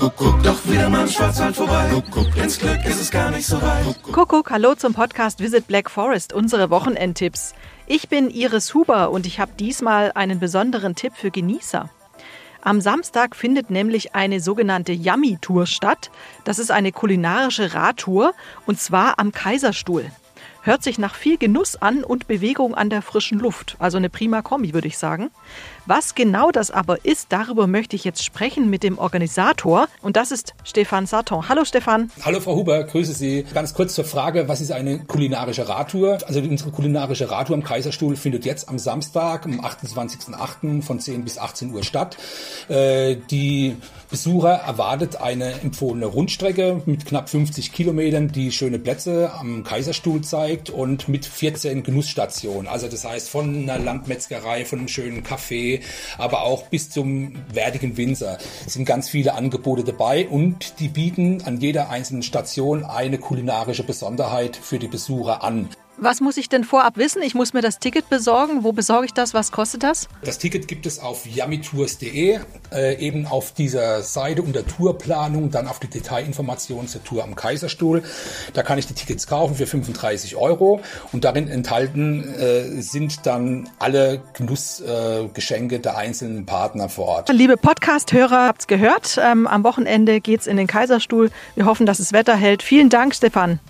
Kuckuck, doch wieder mal im Schwarzwald vorbei. Kuckuck, ins Glück ist es gar nicht so weit. Kuckuck, hallo zum Podcast Visit Black Forest, unsere Wochenendtipps. Ich bin Iris Huber und ich habe diesmal einen besonderen Tipp für Genießer. Am Samstag findet nämlich eine sogenannte Yummy-Tour statt. Das ist eine kulinarische Radtour und zwar am Kaiserstuhl. Hört sich nach viel Genuss an und Bewegung an der frischen Luft. Also eine prima Kombi, würde ich sagen. Was genau das aber ist, darüber möchte ich jetzt sprechen mit dem Organisator. Und das ist Stefan Sarton. Hallo Stefan. Hallo Frau Huber, grüße Sie. Ganz kurz zur Frage, was ist eine kulinarische Radtour? Also unsere kulinarische Radtour am Kaiserstuhl findet jetzt am Samstag, am 28.08. von 10 bis 18 Uhr statt. Äh, die Besucher erwartet eine empfohlene Rundstrecke mit knapp 50 Kilometern, die schöne Plätze am Kaiserstuhl zeigt und mit 14 Genussstationen. Also das heißt von einer Landmetzgerei, von einem schönen Café, aber auch bis zum wertigen Winzer sind ganz viele Angebote dabei und die bieten an jeder einzelnen Station eine kulinarische Besonderheit für die Besucher an. Was muss ich denn vorab wissen? Ich muss mir das Ticket besorgen. Wo besorge ich das? Was kostet das? Das Ticket gibt es auf yammitours.de, äh, eben auf dieser Seite unter Tourplanung, dann auf die Detailinformationen zur Tour am Kaiserstuhl. Da kann ich die Tickets kaufen für 35 Euro und darin enthalten äh, sind dann alle Genussgeschenke äh, der einzelnen Partner vor Ort. Liebe Podcast-Hörer, habt's gehört. Ähm, am Wochenende geht's in den Kaiserstuhl. Wir hoffen, dass das Wetter hält. Vielen Dank, Stefan.